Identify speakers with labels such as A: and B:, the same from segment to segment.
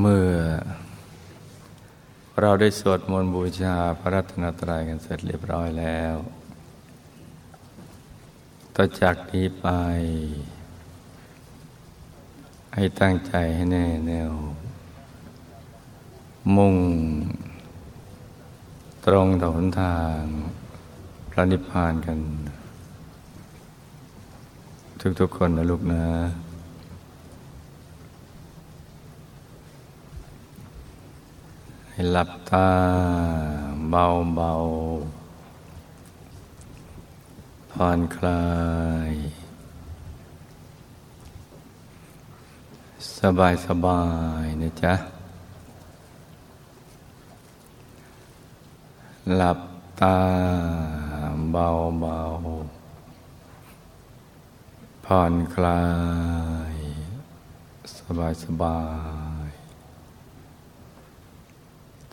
A: เมื่อ เราได้สวดมนต์บูชาพระรัตนตรัยกันเสร็จเรียบร้อยแล้ว ต่อจากนี้ไป ให้ตั้งใจให้แน่แน่วมุ่ง ตรงต่อหนทางพระนิพพานกัน ทุกๆคนนะลูกนะ ให้หลับตาเบาเบาผ่อนคลาย สบายสบายนะจ๊ะ หลับตาเบาเบาผ่อนคลาย สบายสบาย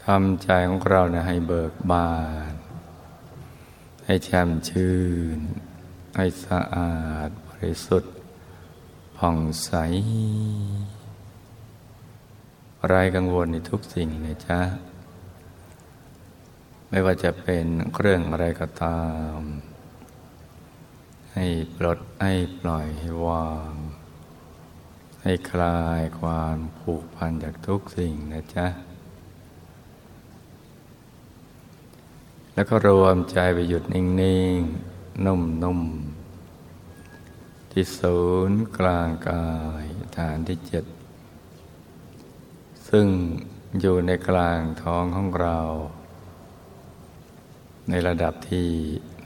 A: ทำใจของเราเนี่ยให้เบิกบาน ให้แช่มชื่น ให้สะอาดบริสุทธิ์ผ่องใสไรกังวลในทุกสิ่งเลยจ้าไม่ว่าจะเป็นเรื่องอะไรก็ตาม ให้ปลดให้ปล่อยให้วาง ให้คลายความผูกพันจากทุกสิ่งนะจ๊ะ แล้วก็รวมใจไปหยุดนิ่งๆ นุ่มๆ ที่ศูนย์กลางกายฐานที่เจ็ด ซึ่งอยู่ในกลางท้องของเรา ในระดับที่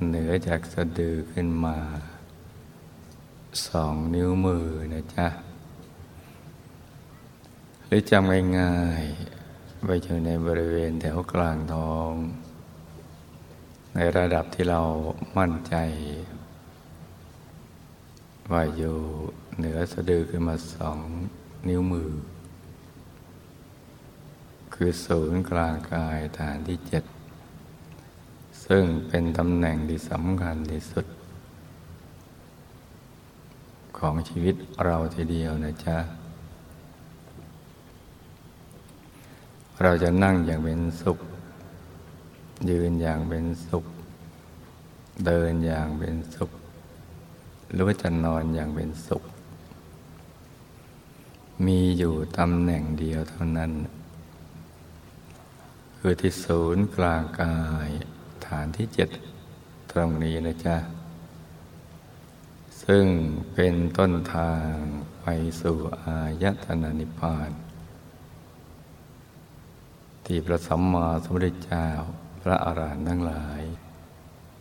A: เหนือจากสะดือขึ้นมาสองนิ้วมือนะจ๊ะ หรือจำง่ายๆไปอยู่ในบริเวณแถวกลางท้อง ในระดับที่เรามั่นใจ ว่าอยู่เหนือสะดือขึ้นมาสองนิ้วมือ คือศูนย์กลางกายฐานที่เจ็ดซึ่งเป็นตำแหน่งที่สำคัญที่สุด ของชีวิตเราทีเดียวนะจ๊ะ เราจะนั่งอย่างเป็นสุข ยืนอย่างเป็นสุข เดินอย่างเป็นสุข หรือว่าจะนอนอย่างเป็นสุข มีอยู่ตำแหน่งเดียวเท่านั้น คือที่ศูนย์กลางกายฐานที่เจ็ดตรงนี้นะจ๊ะ ซึ่งเป็นต้นทางไปสู่อายตนะนิพพานที่พระสัมมาสัมพุทธเจ้า พระอารหันต์ทั้งหลาย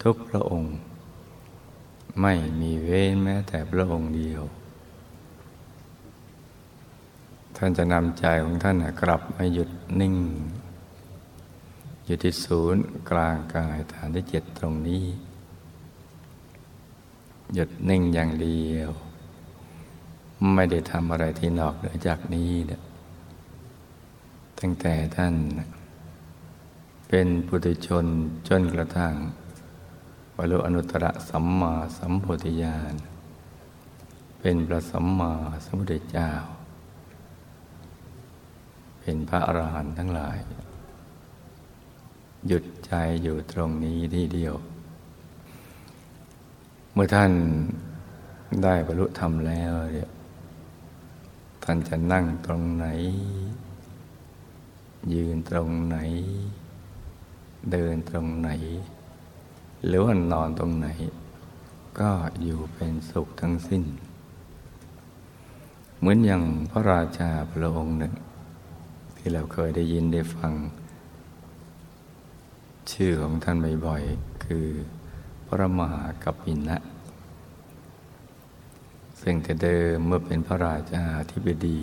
A: ทุกพระองค์ ไม่มีเว้นแม้แต่พระองค์เดียว ท่านจะนำใจของท่านกลับมาหยุดนิ่ง อยู่ที่ศูนย์กลางกายฐานที่เจ็ดตรงนี้ หยุดนิ่งอย่างเดียว ไม่ได้ทำอะไรที่นอกเหนือจากนี้เนี่ยตั้งแต่ท่าน เป็นปุถุชนจนกระทั่งบรรลุอนุตตรสัมมาสัมโพธิญาณ เป็นพระสัมมาสัมพุทธเจ้า เป็นพระอรหันต์ทั้งหลาย หยุดใจอยู่ตรงนี้ที่เดียว เมื่อท่านได้บรรลุธรรมแล้วเนี่ยท่านจะนั่งตรงไหน ยืนตรงไหน เดินตรงไหน หรือว่านอนตรงไหน ก็อยู่เป็นสุขทั้งสิ้น เหมือนอย่างพระราชาพระองค์หนึ่ง ที่เราเคยได้ยินได้ฟัง ชื่อของท่านบ่อยๆคือพระมหากัปปินะ ซึ่งแต่เดิมเมื่อเป็นพระราชาธิบดี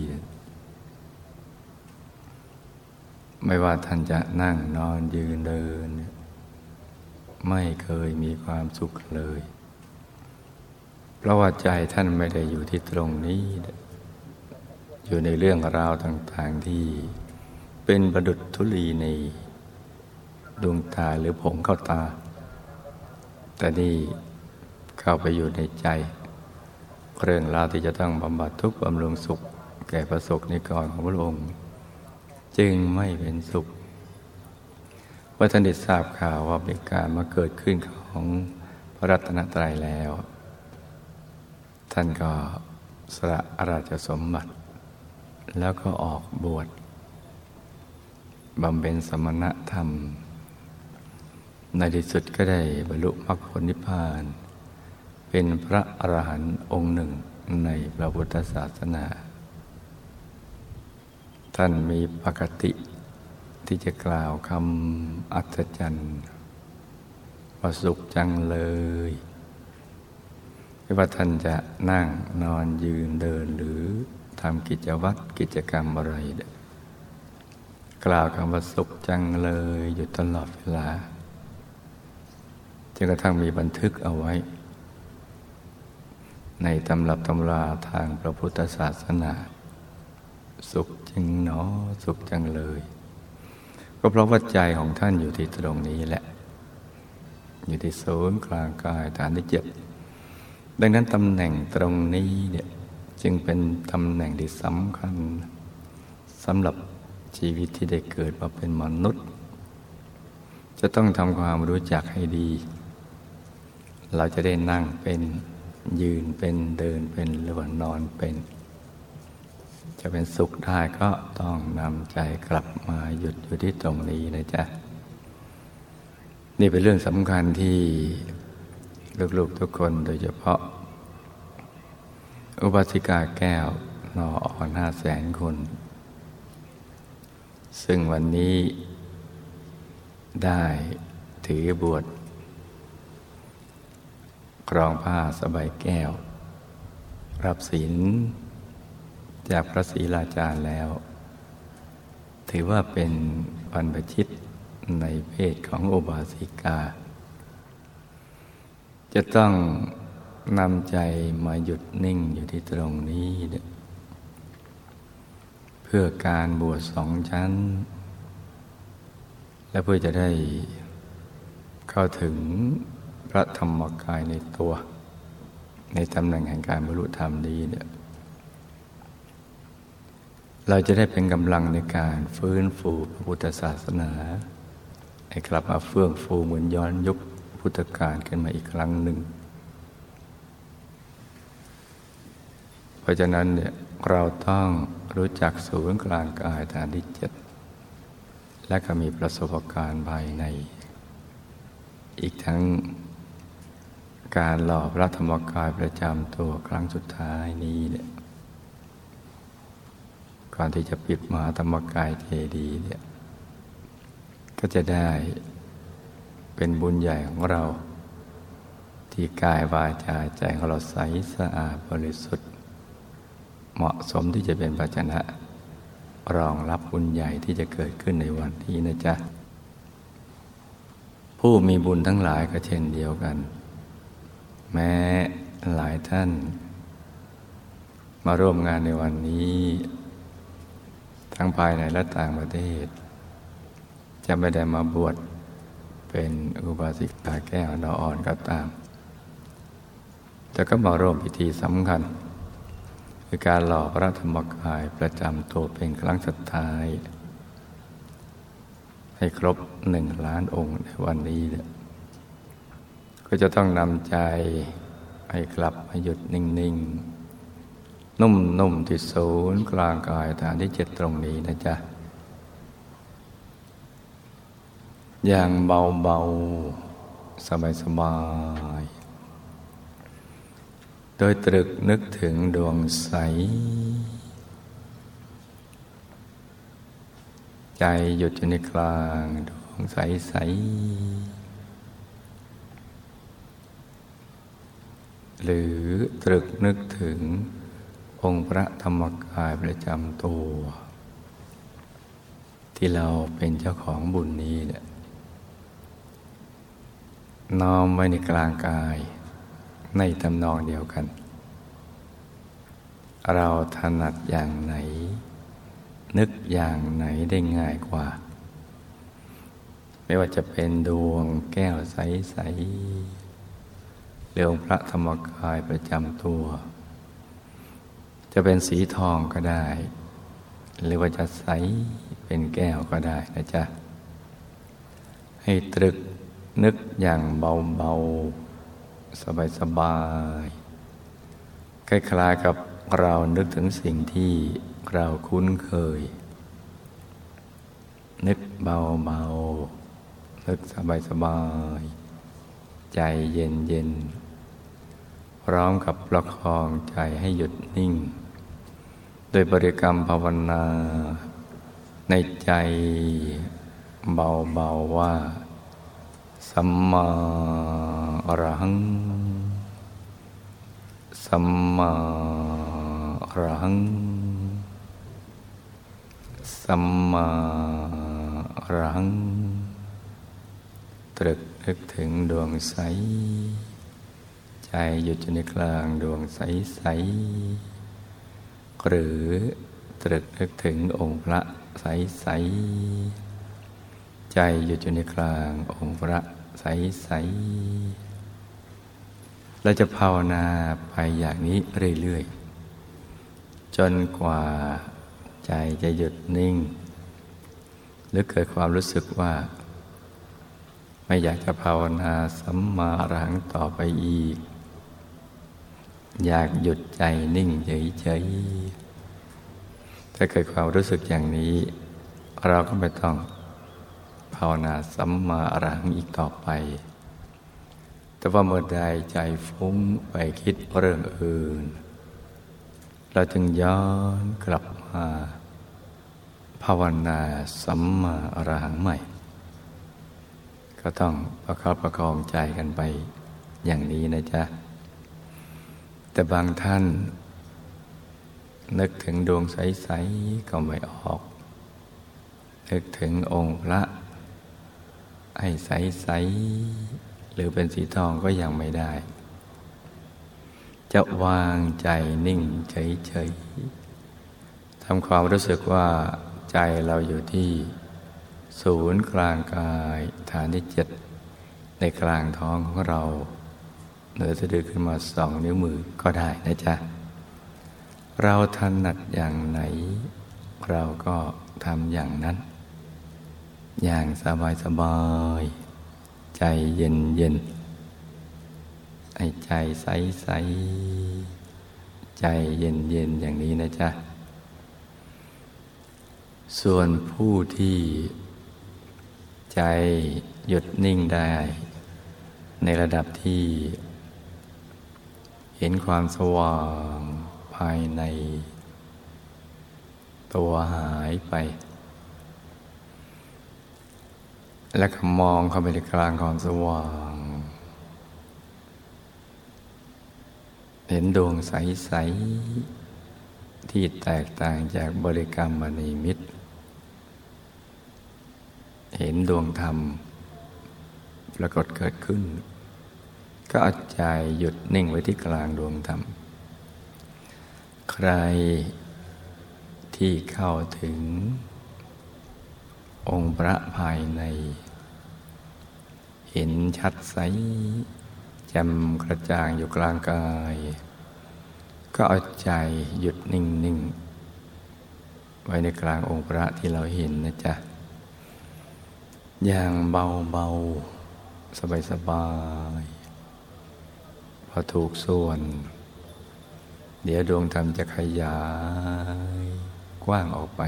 A: ไม่ว่าท่านจะนั่งนอนยืนเดิน ไม่เคยมีความสุขเลย เพราะว่าใจท่านไม่ได้อยู่ที่ตรงนี้ อยู่ในเรื่องราวต่างๆที่เป็นประดุจทุลีในดวงตาหรือผงเข้าตา แต่นี่เข้าไปอยู่ในใจ เรื่องราวที่จะต้องบำบัดทุกข์บำรุงสุข แก่ประสบนิกรของพระองค์ จึงไม่เป็นสุขว่าท่านได้ทราบข่าวว่าเป็นการมาเกิดขึ้นของพระรัตนตรัยแล้ว ท่านก็สละอราชสมบัติ แล้วก็ออกบวชบำเพ็ญสมณธรรม ในที่สุดก็ได้บรรลุมรรคผลนิพพาน เป็นพระอรหันต์องค์หนึ่งในพระพุทธศาสนา ท่านมีปกติที่จะกล่าวคำอัศจรรย์ว่าสุขจังเลยไม่ว่าท่านจะนั่งนอนยืนเดินหรือทำกิจวัตรกิจกรรมอะไร กล่าวคำว่าสุขจังเลยอยู่ตลอดเวลาจนกระทั่งมีบันทึกเอาไว้ ในตำรับตำราทางพระพุทธศาสนา สุขจริงเนาะสุขจังเลย ก็เพราะว่าใจของท่านอยู่ที่ตรงนี้แหละ อยู่ที่ศูนย์กลางกายฐานที่เจ็ดดังนั้นตำแหน่งตรงนี้เนี่ยจึงเป็นตำแหน่งที่สำคัญสำหรับชีวิตที่ได้เกิดมาเป็นมนุษย์ จะต้องทำความรู้จักให้ดี เราจะได้นั่งเป็นยืนเป็นเดินเป็นหรือว่านอนเป็น จะเป็นสุขได้ก็ต้องนำใจกลับมาหยุดอยู่ที่ตรงนี้นะจ๊ะ นี่เป็นเรื่องสำคัญที่ลูกๆทุกคนโดยเฉพาะ อุบาสิกาแก้วนออ่อนห้าแสนคน ซึ่งวันนี้ได้ถือบวชครองผ้าสบายแก้ว รับศีล จากพระศรีราชาแล้ว ถือว่าเป็นบรรพชิตในเพศของโอบาสิกา จะต้องนำใจมาหยุดนิ่งอยู่ที่ตรงนี้ เพื่อการบวชสองชั้น และเพื่อจะได้เข้าถึงพระธรรมกายในตัว ในตำแหน่งแห่งการบรรลุธรรมนี้เนี่ย เราจะได้เป็นกำลังในการฟื้นฟูพระพุทธศาสนาให้กลับมาเฟื่องฟูเหมือนย้อนยุคพุทธกาลขึ้นมาอีกครั้งหนึ่ง เพราะฉะนั้นเนี่ยเราต้องรู้จักศูนย์กลางกายฐานที่เจ็ดและก็มีประสบการณ์ภายใน อีกทั้งการหล่อพระธรรมกายประจำตัวครั้งสุดท้ายนี้เนี่ย ก่อนที่จะปิดมหาธรรมกายเจดีเนี่ยก็จะได้เป็นบุญใหญ่ของเรา ที่กายวาจาใจของเราใสสะอาดบริสุทธิ์ เหมาะสมที่จะเป็นปัจจนะ รองรับบุญใหญ่ที่จะเกิดขึ้นในวันนี้นะจ๊ะ ผู้มีบุญทั้งหลายก็เช่นเดียวกัน แม้หลายท่าน มาร่วมงานในวันนี้ ทั้งภายในและต่างประเทศ จะไม่ได้มาบวชเป็นอุบาสิกาแก้วนอ่อนก็ตาม แต่ก็มาร่วมพิธีสำคัญ คือการหล่อพระธรรมกายประจำตัวเป็นครั้งสุดท้าย ให้ครบหนึ่งล้านองค์ในวันนี้ ก็จะต้องนำใจให้กลับมาหยุดนิ่ง ๆ นุ่มๆที่ศูนย์กลางกายฐานที่เจ็ดตรงนี้นะจ๊ะ อย่างเบาๆ สบายๆ โดยตรึกนึกถึงดวงใส ใจหยุดอยู่ในกลางดวงใสใสหรือตรึกนึกถึง องค์พระธรรมกายประจำตัว ที่เราเป็นเจ้าของบุญนี้เนี่ยน้อมไว้ในกลางกายในตำนองเดียวกัน เราถนัดอย่างไหน นึกอย่างไหนได้ง่ายกว่า ไม่ว่าจะเป็นดวงแก้วใส ๆ เรื่องพระธรรมกายประจำตัว จะเป็นสีทองก็ได้ หรือว่าจะใสเป็นแก้วก็ได้นะจ๊ะ ให้ตรึกนึกอย่างเบาๆ สบายๆคล้ายๆกับเรานึกถึงสิ่งที่เราคุ้นเคย นึกเบาๆ นึกสบายๆ ใจเย็นๆพร้อมกับประคองใจให้หยุดนิ่ง ดยบริกรรมภาวนา ในใจเบาๆว่า สัมมาอรหัง สัมมาอรหัง สัมมาอรหัง ตรึกนึกถึงดวงใส ใจหยุดอยู่ในกลางดวงใสใส หรือตรึกนึกถึงองค์พระใสใสใจหยุดอยู่ในกลางองค์พระใสๆเราจะภาวนาไปอย่างนี้เรื่อยๆ จนกว่าใจจะหยุดนิ่ง หรือเกิดความรู้สึกว่า ไม่อยากจะภาวนาสัมมาอรหังต่อไปอีก อยากหยุดใจนิ่งเฉยๆถ้าเกิดความรู้สึกอย่างนี้ เราก็ไม่ต้องภาวนาสัมมาอรหังอีกต่อไป แต่ว่าเมื่อใดใจฟุ้งไปคิดเรื่องอื่น เราจึงย้อนกลับมาภาวนาสัมมาอรหังใหม่ ก็ต้องประคับประคองใจกันไปอย่างนี้นะจ๊ะ แต่บางท่าน นึกถึงดวงใส ๆ ก็ไม่ออก นึกถึงองค์พระให้ใส ๆ หรือเป็นสีทองก็ยังไม่ได้ จะวางใจนิ่งเฉย ๆทำความรู้สึกว่าใจเราอยู่ที่ ศูนย์กลางกายฐานที่เจ็ดในกลางท้องของเรา เหนือสะดือขึ้นมาสองนิ้วมือก็ได้นะจ๊ะ เราถนัดอย่างไหน เราก็ทำอย่างนั้น อย่างสบายสบายใจเย็นเย็นไอ้ใจใสใสใจเย็นเย็นอย่างนี้นะจ๊ะ ส่วนผู้ที่ใจหยุดนิ่งได้ ในระดับที่ เห็นความสว่างภายใน ตัวหายไป แล้วก็มองเข้าไปในกลางของสว่าง เห็นดวงใส ๆ ที่แตกต่างจากบริกรรมมณีมิตร เห็นดวงธรรมปรากฏเกิดขึ้น ก็เอาใจหยุดนิ่งไว้ที่กลางดวงธรรม ใครที่เข้าถึง องค์พระภายใน เห็นชัดใสแจ่มกระจ่างอยู่กลางกาย ก็เอาใจหยุดนิ่งนิ่งไว้ในกลางองค์พระที่เราเห็นนะจ๊ะ อย่างเบาเบาสบายสบาย อถูกส่วน เดี๋ยวดวงธรรมจะขยาย กว้างออกไป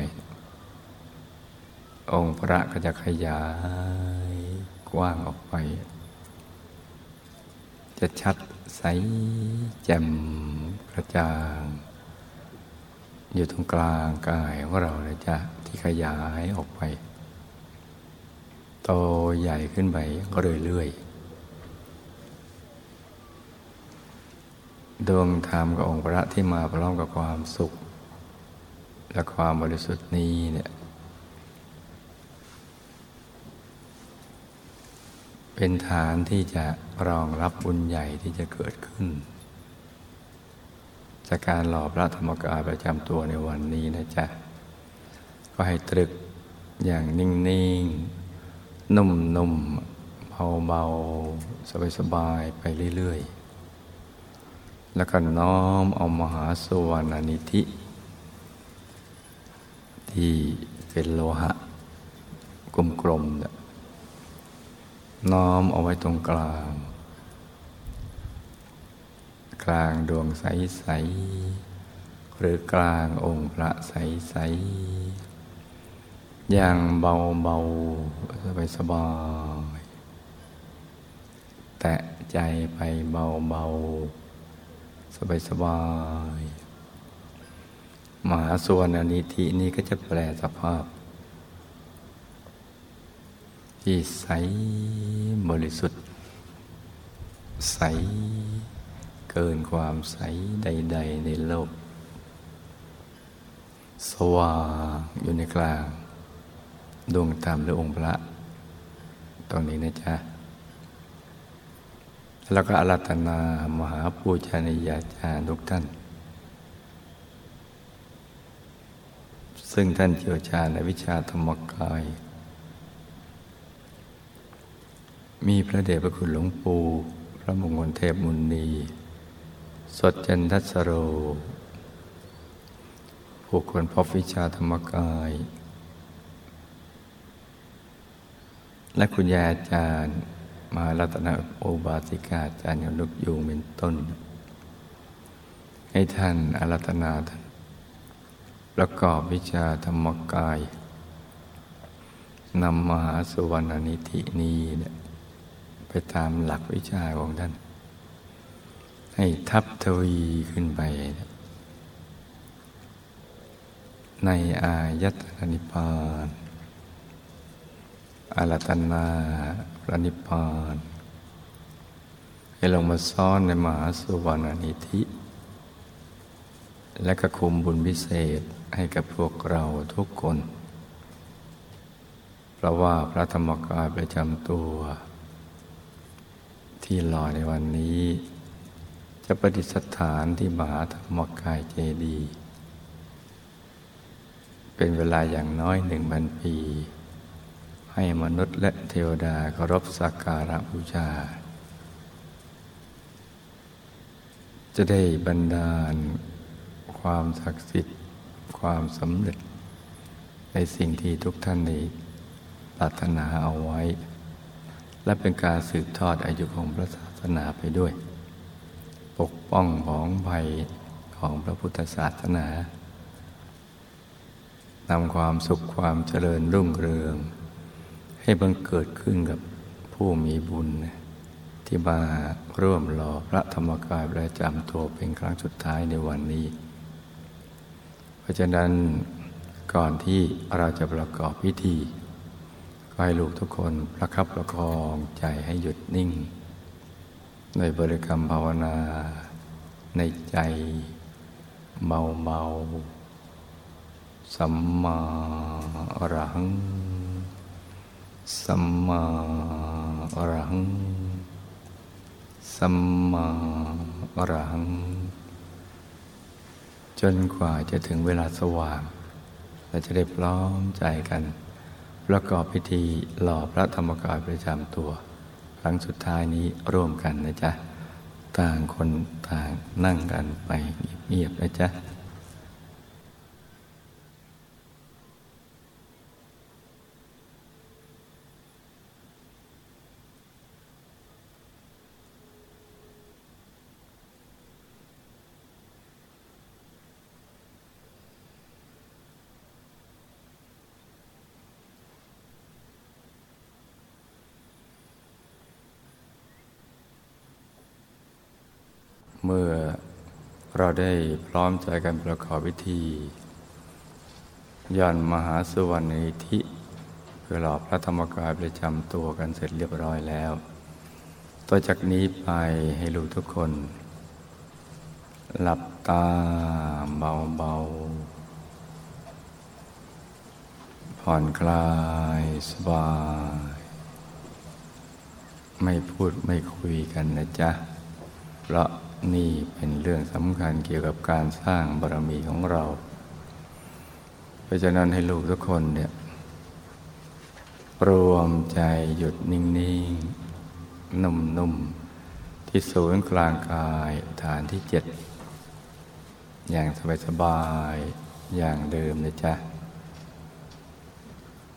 A: องค์พระก็จะขยาย กว้างออกไป จะชัดใสแจ่มกระจ่าง อยู่ตรงกลางกายของเราเลยจ้ะที่ขยายออกไป โตใหญ่ขึ้นไปก็เรื่อยๆ ดวงธรรมกับองค์พระที่มาพร้อมกับความสุข และความบริสุทธิ์นี้เนี่ยเป็นฐานที่จะรองรับบุญใหญ่ที่จะเกิดขึ้น จากการหล่อพระธรรมกายประจำตัวในวันนี้นะจ๊ะ ก็ให้ตรึกอย่างนิ่ง ๆ นุ่ม ๆ เบา ๆ สบาย ๆ ไปเรื่อย ๆ แล้วก็น้อมเอามหาสวรรณนิธิ ที่เป็นโลหะ กลมๆน้อมเอาไว้ตรงกลาง กลางดวงใส ๆ หรือกลางองค์พระใส ๆ อย่างเบา ๆ สบายสบายแตะใจไปเบา ๆ สบายสบายมหาส่วนอนิธินี้ก็จะแปลสภาพ ที่ใสบริสุทธิ์ ใสเกินความใสใด ๆ ในโลก สว่างอยู่ในกลางดวงธรรมหรือองค์พระ ตรงนี้นะจ๊ะ แล้วก็อารัตนามหาปูชนียาจารย์ทุกท่าน ซึ่งท่านเชี่ยวชาญในวิชาธรรมกาย มีพระเดชพระคุณหลวงปู่พระมงคลเทพมุนี สดจันทัสโร ผู้คนพบวิชาธรรมกาย และคุณยาอาจารย์ มารัตนโอบาสิกาจารย์นุกยูงเป็นต้น ให้ท่านอารัตนาท่านประกอบวิชาธรรมกายนำมหาสุวรรณนิธินี้ไปตามหลักวิชาของท่าน ให้ทับทวีขึ้นไป ในอายตนะนิพพาน อารัตนาพระนิพพานให้ลงมาซ้อนในมหาสุวรรณนิธิ และก็คุมบุญพิเศษให้กับพวกเราทุกคน เพราะว่าพระธรรมกายประจำตัว ที่ลอยในวันนี้ จะประดิษฐานที่มหาธรรมกายเจดีย์เป็นเวลาอย่างน้อยหนึ่งพันปี ให้มนุษย์และเทวดาเคารพสักการะบูชา จะได้บรรดาล ความศักดิ์สิทธิ์ ความสำเร็จ ในสิ่งที่ทุกท่านนี้ปรารถนาเอาไว้ และเป็นการสืบทอดอายุของพระศาสนาไปด้วย ปกป้องของภัยของพระพุทธศาสนานำความสุขความเจริญรุ่งเรือง ให้บังเกิดขึ้นกับผู้มีบุญที่มาร่วมรอพระธรรมกายประจำตัวเป็นครั้งสุดท้ายในวันนี้ เพราะฉะนั้นก่อนที่เราจะประกอบพิธีก็ให้ลูกทุกคนประคับประคองใจให้หยุดนิ่ง ในบริกรรมภาวนาในใจเบาเบาสัมมาอรหัง สัมมาอรหัง สัมมาอรหัง จนกว่าจะถึงเวลาสว่างเราจะได้พร้อมใจกัน ประกอบพิธีหล่อพระธรรมกายประจำตัว ครั้งสุดท้ายนี้ร่วมกันนะจ๊ะ ต่างคนต่างนั่งกันไปเงียบๆนะจ๊ะ เมื่อเราได้พร้อมใจกันประกอบพิธีย่อนมหาสุวรรณนิธิเพื่อหล่อพระธรรมกายประจำตัวกันเสร็จเรียบร้อยแล้ว ต่อจากนี้ไปให้รู้ทุกคน หลับตาเบาๆ ผ่อนคลายสบาย ไม่พูดไม่คุยกันนะจ๊ะ เพราะ นี่เป็นเรื่องสำคัญเกี่ยวกับการสร้างบารมีของเรา เพราะฉะนั้นให้ลูกทุกคนเนี่ยรวมใจหยุดนิ่งๆ นุ่มๆ ที่ศูนย์กลางกายฐานที่เจ็ด อย่างสบายๆ อย่างเดิมนะจ๊ะ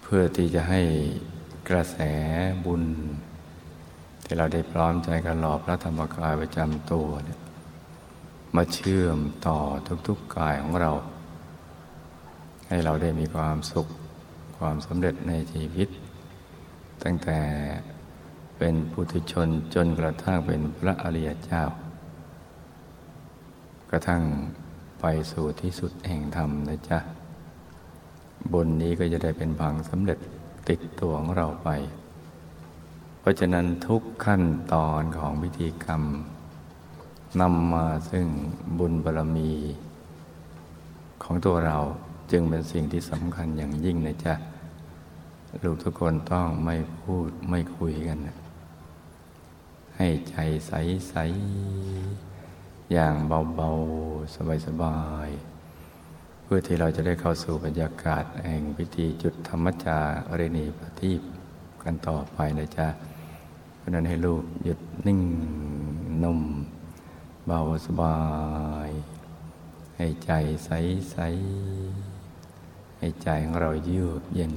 A: เพื่อที่จะให้กระแสบุญ ที่เราได้พร้อมใจกันหล่อพระธรรมกายประจำตัวเนี่ยมาเชื่อมต่อทุกๆกายของเรา ให้เราได้มีความสุขความสำเร็จในชีวิต ตั้งแต่เป็นปุถุชนจนกระทั่งเป็นพระอริยเจ้า กระทั่งไปสู่ที่สุดแห่งธรรมนะจ๊ะบนนี้ก็จะได้เป็นพังสำเร็จติดตัวของเราไป เพราะฉะนั้นทุกขั้นตอนของพิธีกรรมนำมาซึ่งบุญบารรมี ของตัวเราจึงเป็นสิ่งที่สำคัญอย่างยิ่งนะจ๊ะลูกทุกคนต้องไม่พูดไม่คุยกันให้ใจใสๆอย่างเบาๆ สบายๆ เพื่อที่เราจะได้เข้าสู่บรรยากาศแห่งพิธีจุดธรรมจารีณีปฏิบกันต่อไปนะจ๊ะ เพราะนั้นให้ลูกหยุดนิ่งนุ่มเบาสบาย ให้ใจใสๆให้ใจของเราเยือกเย็น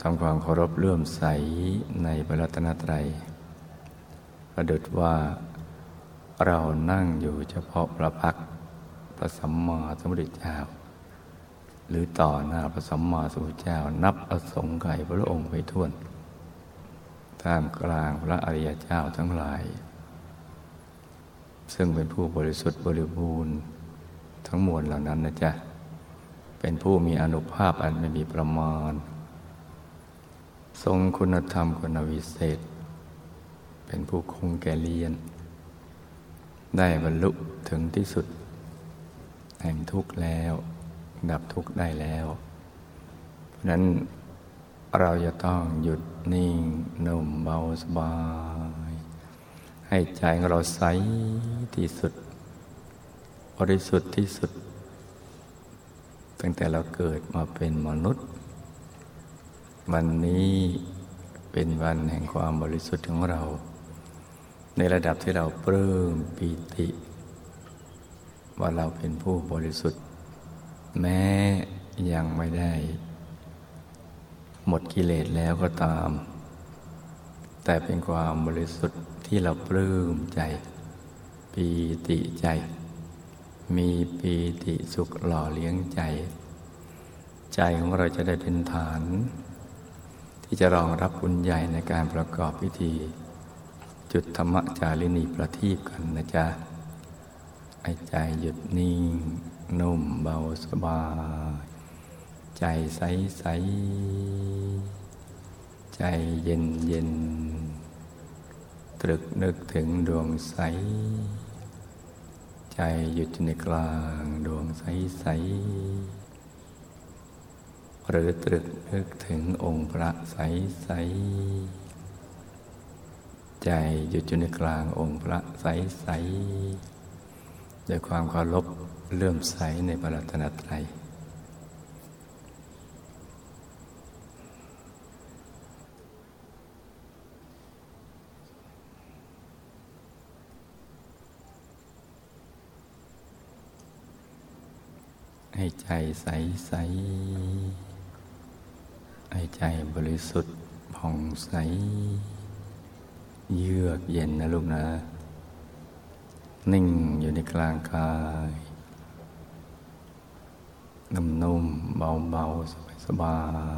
A: ทำความเคารพเลื่อมใสในพระรัตนตรัย ประดุดว่าเรานั่งอยู่เฉพาะพระพักพระสัมมาสัมพุทธเจ้า หรือต่อหน้าพระสัมมาสัมพุทธเจ้า นับอสงไขยพระองค์ไปท่วน ท่ามกลางพระอริยเจ้าทั้งหลาย ซึ่งเป็นผู้บริสุทธิ์บริบูรณ์ทั้งมวลเหล่านั้นนะจ๊ะ เป็นผู้มีอนุภาพอันไม่มีประมาณ ทรงคุณธรรมคุณวิเศษ เป็นผู้คงแก่เรียน ได้บรรลุถึงที่สุด แห่งทุกข์แล้ว ดับทุกข์ได้แล้ว เพราะนั้น เราจะต้องหยุดนิ่งนุ่มเบาสบาย ให้ใจของเราใสที่สุด บริสุทธิ์ที่สุด ตั้งแต่เราเกิดมาเป็นมนุษย์ วันนี้เป็นวันแห่งความบริสุทธิ์ของเรา ในระดับที่เราปลื้มปีติ ว่าเราเป็นผู้บริสุทธิ์ แม้ยังไม่ได้ หมดกิเลสแล้วก็ตาม แต่เป็นความบริสุทธิ์ที่เราปลื้มใจ ปีติใจ มีปีติสุขหล่อเลี้ยงใจ ใจของเราจะได้เป็นฐาน ที่จะรองรับบุญใหญ่ในการประกอบพิธี จุดธรรมจารินีประทีปกันนะจ๊ะไอ้ใจหยุดนิ่ง นุ่มเบาสบาย ใจใสใสใจเย็นเย็นตรึกนึกถึงดวงใส ใจหยุดในกลางดวงใสใสหรือตรึกนึกถึงองค์พระใสใสใจหยุดอยู่ในกลางองค์พระใสใสด้วยความเคารพเลื่อมใสในพระรัตนตรัย ให้ใจใสใสให้ใจบริสุทธิ์ผ่องใส เยือกเย็นนะลูกนะ นิ่งอยู่ในกลางกายนุ่มๆเบาๆสบาย